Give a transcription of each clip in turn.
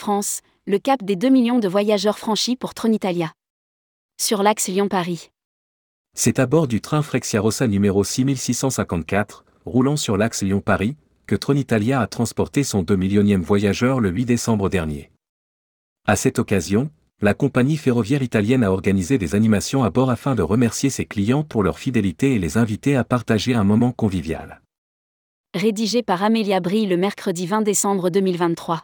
France, le cap des 2 millions de voyageurs franchis pour Tronitalia. Sur l'axe Lyon-Paris. C'est à bord du train Frexiarossa numéro 6654, roulant sur l'axe Lyon-Paris, que Tronitalia a transporté son 2 millionième voyageur le 8 décembre dernier. À cette occasion, la compagnie ferroviaire italienne a organisé des animations à bord afin de remercier ses clients pour leur fidélité et les inviter à partager un moment convivial. Rédigé par Amélia Brie le mercredi 20 décembre 2023.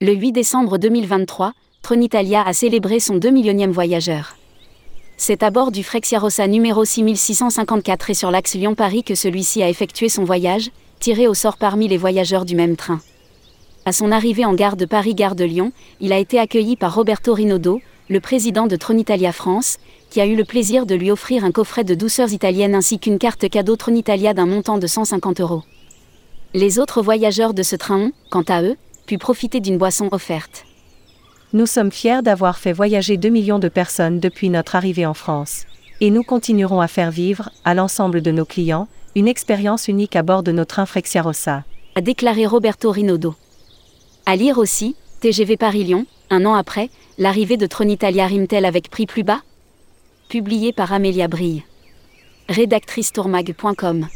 Le 8 décembre 2023, Tronitalia a célébré son 2 millionième voyageur. C'est à bord du Frexiarossa numéro 6654 et sur l'axe Lyon-Paris que celui-ci a effectué son voyage, tiré au sort parmi les voyageurs du même train. À son arrivée en gare de Paris-Gare de Lyon, il a été accueilli par Roberto Rinaudo, le président de Tronitalia France, qui a eu le plaisir de lui offrir un coffret de douceurs italiennes ainsi qu'une carte cadeau Tronitalia d'un montant de 150 euros. Les autres voyageurs de ce train ont, quant à eux, pu profiter d'une boisson offerte. Nous sommes fiers d'avoir fait voyager 2 millions de personnes depuis notre arrivée en France. Et nous continuerons à faire vivre, à l'ensemble de nos clients, une expérience unique à bord de nos trains Frexiarossa. A déclaré Roberto Rinaudo. À lire aussi, TGV Paris-Lyon, un an après, l'arrivée de Tronitalia rime-t-elle avec prix plus bas Publié par Amélia Brille. Rédactrice tourmag.com.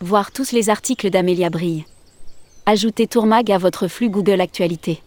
Voir tous les articles d'Amélia Brille. Ajoutez Tourmag à votre flux Google Actualité.